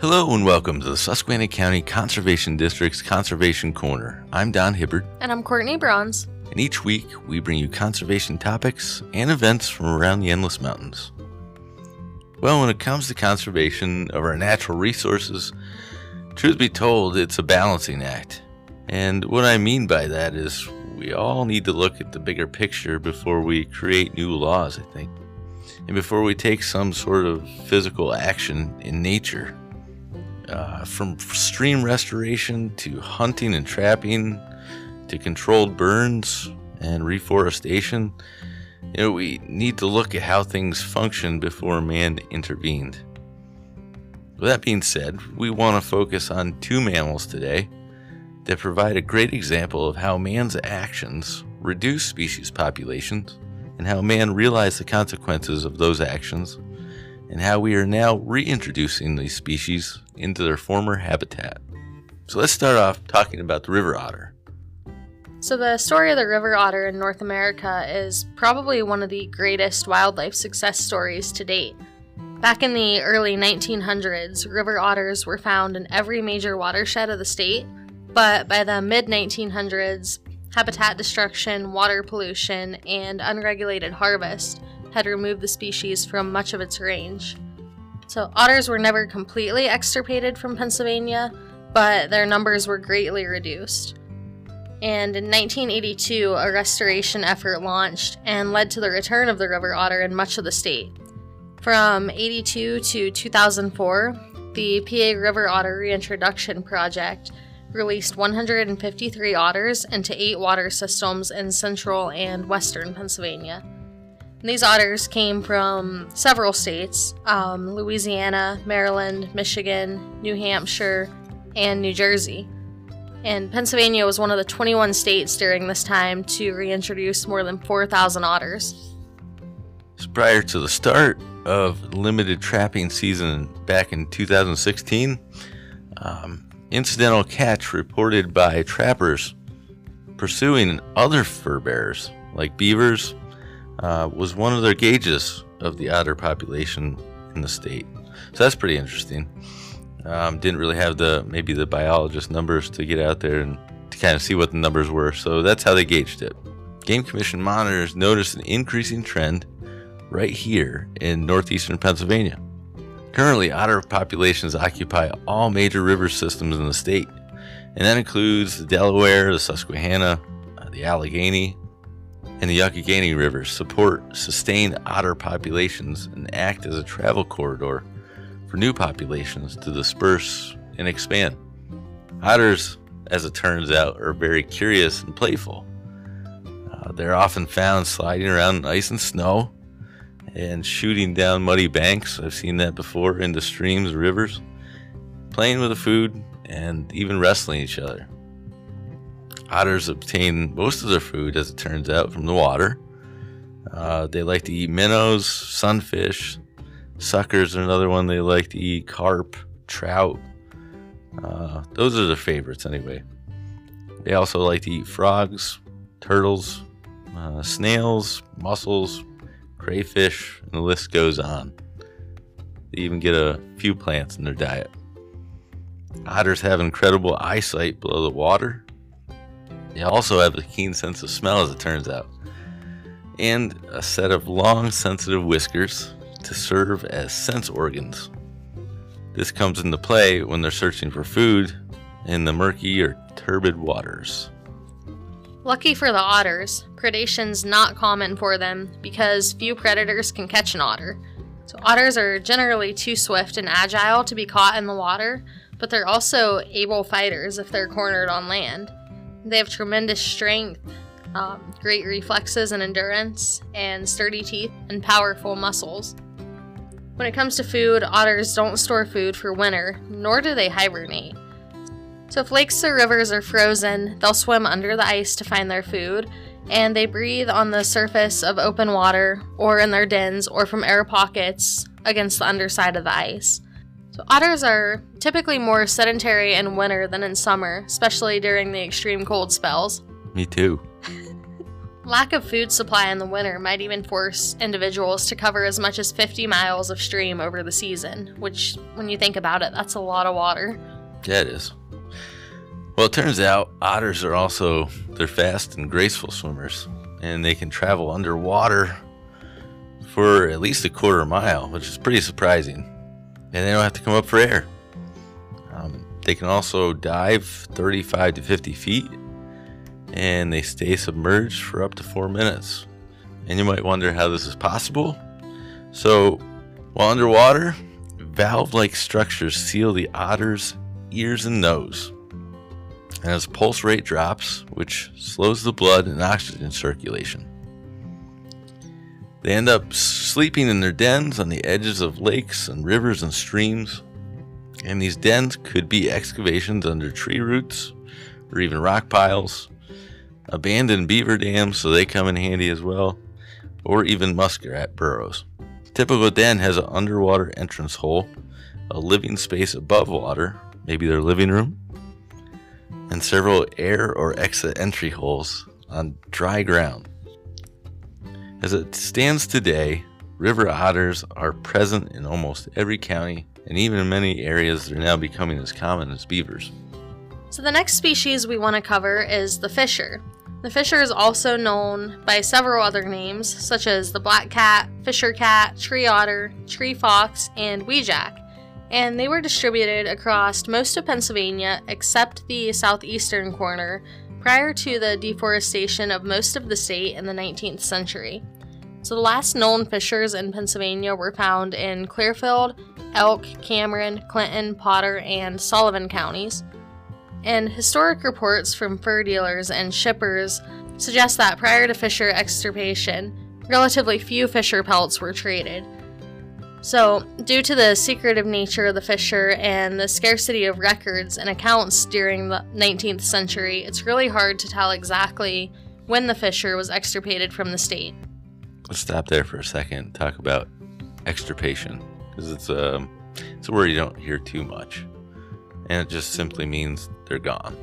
Hello and welcome to the Susquehanna County Conservation District's Conservation Corner. I'm Don Hibbert. And I'm Courtney Bronze. and each week we bring you conservation topics and events from around the Endless Mountains. Well, when it comes to conservation of our natural resources, truth be told, it's a balancing act. And what I mean by that is we all need to look at the bigger picture before we create new laws, I think. And before we take some sort of physical action in nature. Uh, from stream restoration to hunting and trapping to controlled burns and reforestation, you know, we need to look at how things function before man intervened. With that being said, we want to focus on two mammals today that provide a great example of how man's actions reduce species populations and how man realized the consequences of those actions and how we are now reintroducing these species into their former habitat. So let's start off talking about the river otter. So, the story of the river otter in North America is probably one of the greatest wildlife success stories to date. Back in the early 1900s, river otters were found in every major watershed of the state, but by the mid 1900s, habitat destruction, water pollution, and unregulated harvest had removed the species from much of its range. So, otters were never completely extirpated from Pennsylvania, but their numbers were greatly reduced. And in 1982, a restoration effort launched and led to the return of the river otter in much of the state. From 82 to 2004, the PA River Otter Reintroduction Project released 153 otters into eight water systems in central and western Pennsylvania. These otters came from several states um, Louisiana, Maryland, Michigan, New Hampshire, and New Jersey. And Pennsylvania was one of the 21 states during this time to reintroduce more than 4,000 otters. Prior to the start of limited trapping season back in 2016, um, incidental catch reported by trappers pursuing other fur bearers like beavers uh, was one of their gauges of the otter population in the state. So that's pretty interesting. Um, didn't really have the maybe the biologist numbers to get out there and to kind of see what the numbers were. So that's how they gauged it. Game Commission monitors noticed an increasing trend right here in northeastern Pennsylvania. Currently, otter populations occupy all major river systems in the state, and that includes the Delaware, the Susquehanna, uh, the Allegheny, and the Youghiogheny River support sustained otter populations and act as a travel corridor for new populations to disperse and expand. Otters, as it turns out, are very curious and playful. Uh, they're often found sliding around in ice and snow and shooting down muddy banks. I've seen that before into streams, rivers, playing with the food, and even wrestling each other. Otters obtain most of their food, as it turns out, from the water. Uh, they like to eat minnows, sunfish, suckers another one they like to eat, carp, trout. Uh, those are their favorites, anyway. They also like to eat frogs, turtles, uh, snails, mussels, crayfish, and the list goes on. They even get a few plants in their diet. Otters have incredible eyesight below the water. They also have a keen sense of smell, as it turns out, and a set of long, sensitive whiskers to serve as sense organs. This comes into play when they're searching for food in the murky or turbid waters. Lucky for the otters, predation's not common for them because few predators can catch an otter. So, otters are generally too swift and agile to be caught in the water, but they're also able fighters if they're cornered on land. They have tremendous strength, um, great reflexes and endurance, and sturdy teeth and powerful muscles. When it comes to food, otters don't store food for winter, nor do they hibernate. So, if lakes or rivers are frozen, they'll swim under the ice to find their food, and they breathe on the surface of open water, or in their dens, or from air pockets against the underside of the ice. So, otters are typically more sedentary in winter than in summer, especially during the extreme cold spells. Me too. Lack of food supply in the winter might even force individuals to cover as much as 50 miles of stream over the season, which, when you think about it, that's a lot of water. Yeah, it is. Well, it turns out otters are also they're fast and graceful swimmers, and they can travel underwater for at least a quarter mile, which is pretty surprising. And they don't have to come up for air. Um, they can also dive 35 to 50 feet and they stay submerged for up to four minutes. And you might wonder how this is possible. So, while underwater, valve like structures seal the otter's ears and nose. And as pulse rate drops, which slows the blood and oxygen circulation, they end up sleeping in their dens on the edges of lakes and rivers and streams. And these dens could be excavations under tree roots or even rock piles abandoned beaver dams, so they come in handy as well, or even muskrat burrows. Typical den has an underwater entrance hole, a living space above water, maybe their living room, and several air or exit entry holes on dry ground. As it stands today, river otters are present in almost every county, and even in many areas, they're now becoming as common as beavers. So, the next species we want to cover is the fisher. The fisher is also known by several other names, such as the black cat, fisher cat, tree otter, tree fox, and weejack, and they were distributed across most of Pennsylvania except the southeastern corner prior to the deforestation of most of the state in the 19th century. So the last known fishers in Pennsylvania were found in Clearfield, Elk, Cameron, Clinton, Potter, and Sullivan counties and historic reports from fur dealers and shippers suggest that prior to fisher extirpation, relatively few fisher pelts were traded. So, due to the secretive nature of the fisher and the scarcity of records and accounts during the 19th century, it's really hard to tell exactly when the fisher was extirpated from the state. Let's stop there for a second talk about extirpation because it's a, um, it's a word you don't hear too much and it just simply means they're gone.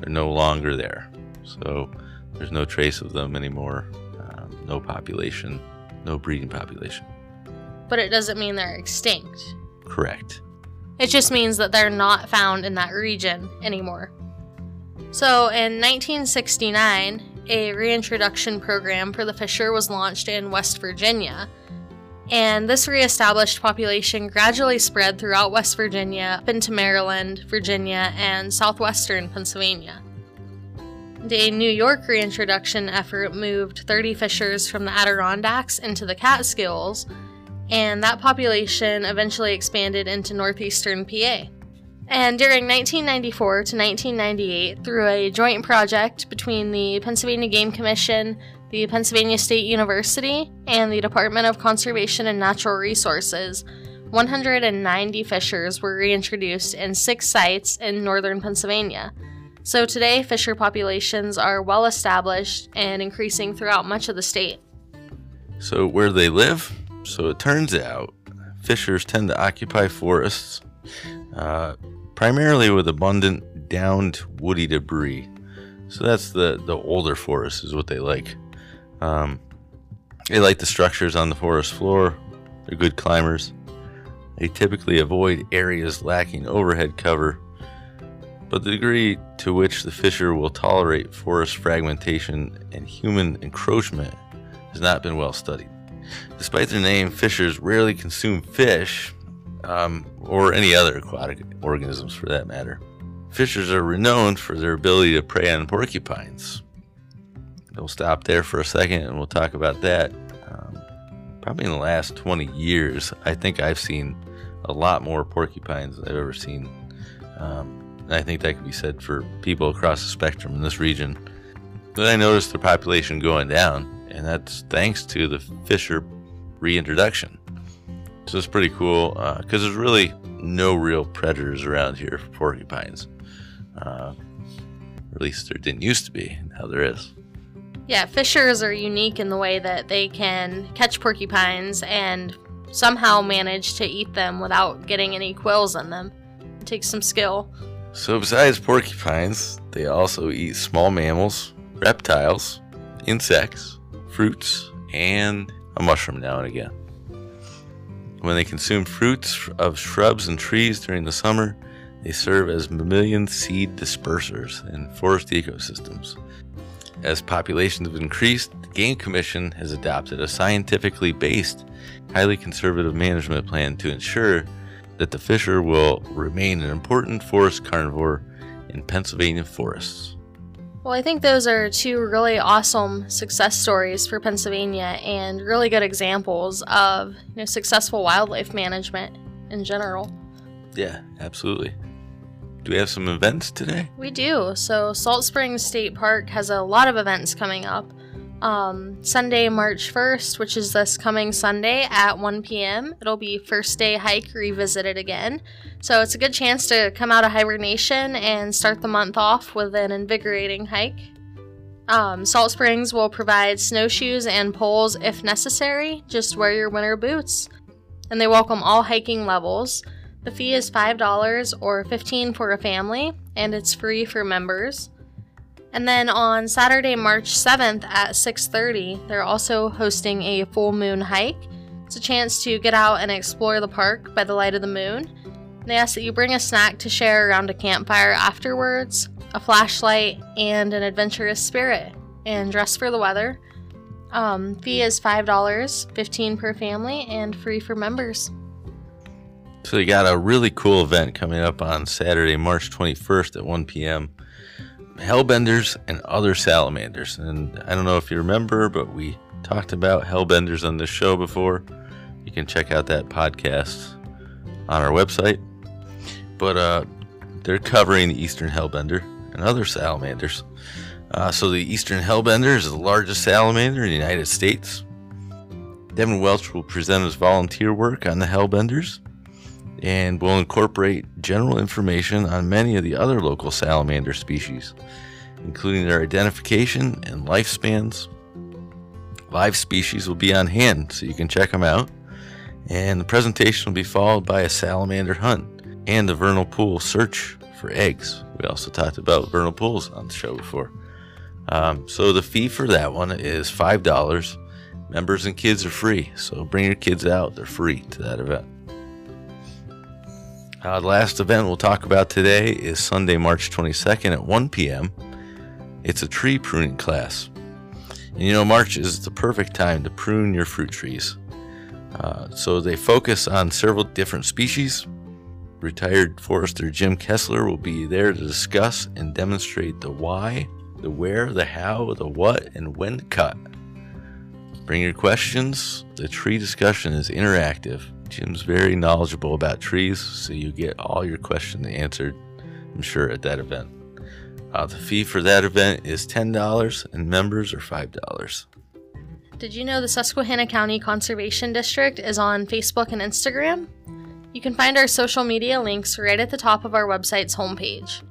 They're no longer there. So there's no trace of them anymore, um, no population, no breeding population. But it doesn't mean they're extinct. Correct. It just means that they're not found in that region anymore. So in 1969, a reintroduction program for the fisher was launched in West Virginia and this reestablished population gradually spread throughout West Virginia, up into Maryland, Virginia, and southwestern Pennsylvania. A New York reintroduction effort moved 30 fishers from the Adirondacks into the Catskills, and that population eventually expanded into northeastern PA. And during 1994 to 1998, through a joint project between the Pennsylvania Game Commission, the Pennsylvania State University, and the Department of Conservation and Natural Resources, 190 fishers were reintroduced in six sites in northern Pennsylvania. So today, fisher populations are well established and increasing throughout much of the state. So, where do they live? So, it turns out fishers tend to occupy forests, uh, primarily with abundant downed woody debris. So, that's the, the older forest, is what they like. Um, they like the structures on the forest floor. They're good climbers. They typically avoid areas lacking overhead cover, but the degree to which the fisher will tolerate forest fragmentation and human encroachment has not been well studied. Despite their name, fishers rarely consume fish, um, or any other aquatic organisms for that matter. Fishers are renowned for their ability to prey on porcupines, we'll stop there for a second and we'll talk about that. Um, probably in the last 20 years, I think I've seen a lot more porcupines than I've ever seen. Um, I think that can be said for people across the spectrum in this region. But I noticed the population going down, and that's thanks to the Fisher reintroduction. So it's pretty cool because uh, there's really no real predators around here for porcupines. Uh, or at least there didn't used to be. Now there is. Yeah, fishers are unique in the way that they can catch porcupines and somehow manage to eat them without getting any quills in them. It takes some skill. So, besides porcupines, they also eat small mammals, reptiles, insects, fruits, and a mushroom now and again. When they consume fruits of shrubs and trees during the summer, they serve as mammalian seed dispersers in forest ecosystems. As populations have increased, the Game Commission has adopted a scientifically based, highly conservative management plan to ensure that the fisher will remain an important forest carnivore in Pennsylvania forests. Well, I think those are two really awesome success stories for Pennsylvania and really good examples of you know, successful wildlife management in general. Yeah, absolutely. Do we have some events today? We do. So, Salt Springs State Park has a lot of events coming up. Um, Sunday, March 1st, which is this coming Sunday at 1 p.m., it'll be First Day Hike Revisited again. So, it's a good chance to come out of hibernation and start the month off with an invigorating hike. Um, Salt Springs will provide snowshoes and poles if necessary. Just wear your winter boots. And they welcome all hiking levels. The fee is $5 or 15 for a family, and it's free for members. And then on Saturday, March 7th at 6:30, they're also hosting a full moon hike. It's a chance to get out and explore the park by the light of the moon. They ask that you bring a snack to share around a campfire afterwards, a flashlight, and an adventurous spirit, and dress for the weather. Um, fee is $5, 15 per family, and free for members. So you got a really cool event coming up on Saturday, March 21st at 1 p.m. Hellbenders and other salamanders. And I don't know if you remember, but we talked about Hellbenders on this show before. You can check out that podcast on our website. But uh, they're covering the Eastern Hellbender and other salamanders. Uh, so the Eastern Hellbender is the largest salamander in the United States. Devin Welch will present his volunteer work on the Hellbenders and will incorporate general information on many of the other local salamander species, including their identification and lifespans. Live species will be on hand so you can check them out, and the presentation will be followed by a salamander hunt and a vernal pool search for eggs. We also talked about vernal pools on the show before. Um, so the fee for that one is $5. Members and kids are free, so bring your kids out. They're free to that event. Uh, the last event we'll talk about today is Sunday, March 22nd at 1 p.m. It's a tree pruning class. And you know, March is the perfect time to prune your fruit trees. Uh, so they focus on several different species. Retired forester Jim Kessler will be there to discuss and demonstrate the why, the where, the how, the what, and when to cut. Bring your questions. The tree discussion is interactive Jim's very knowledgeable about trees, so you get all your questions answered, I'm sure, at that event. Uh, the fee for that event is $10 and members are $5. Did you know the Susquehanna County Conservation District is on Facebook and Instagram? You can find our social media links right at the top of our website's homepage.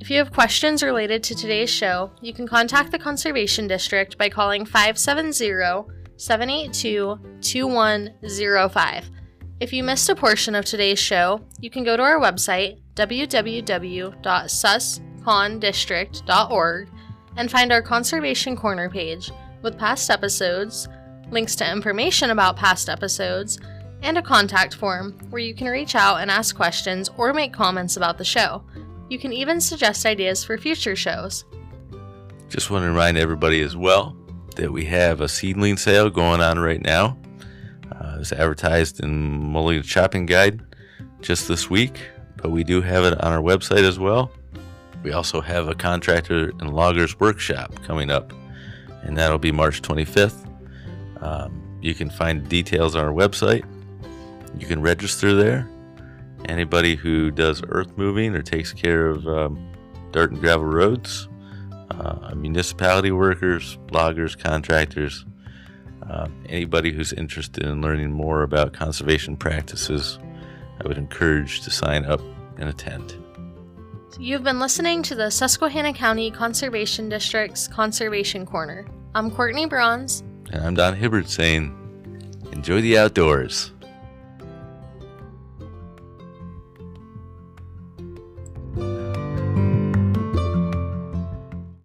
If you have questions related to today's show, you can contact the Conservation District by calling 570 782 2105. If you missed a portion of today's show, you can go to our website, www.suscondistrict.org, and find our Conservation Corner page with past episodes, links to information about past episodes, and a contact form where you can reach out and ask questions or make comments about the show. You can even suggest ideas for future shows. Just want to remind everybody as well that we have a seedling sale going on right now. Uh, it's advertised in Mulligan Shopping Guide just this week, but we do have it on our website as well. We also have a contractor and loggers workshop coming up, and that'll be March 25th. Um, you can find details on our website. You can register there. Anybody who does earth moving or takes care of um, dirt and gravel roads uh, municipality workers, bloggers, contractors, uh, anybody who's interested in learning more about conservation practices, I would encourage to sign up and attend. You've been listening to the Susquehanna County Conservation District's Conservation Corner. I'm Courtney Bronze. And I'm Don Hibbert saying, enjoy the outdoors.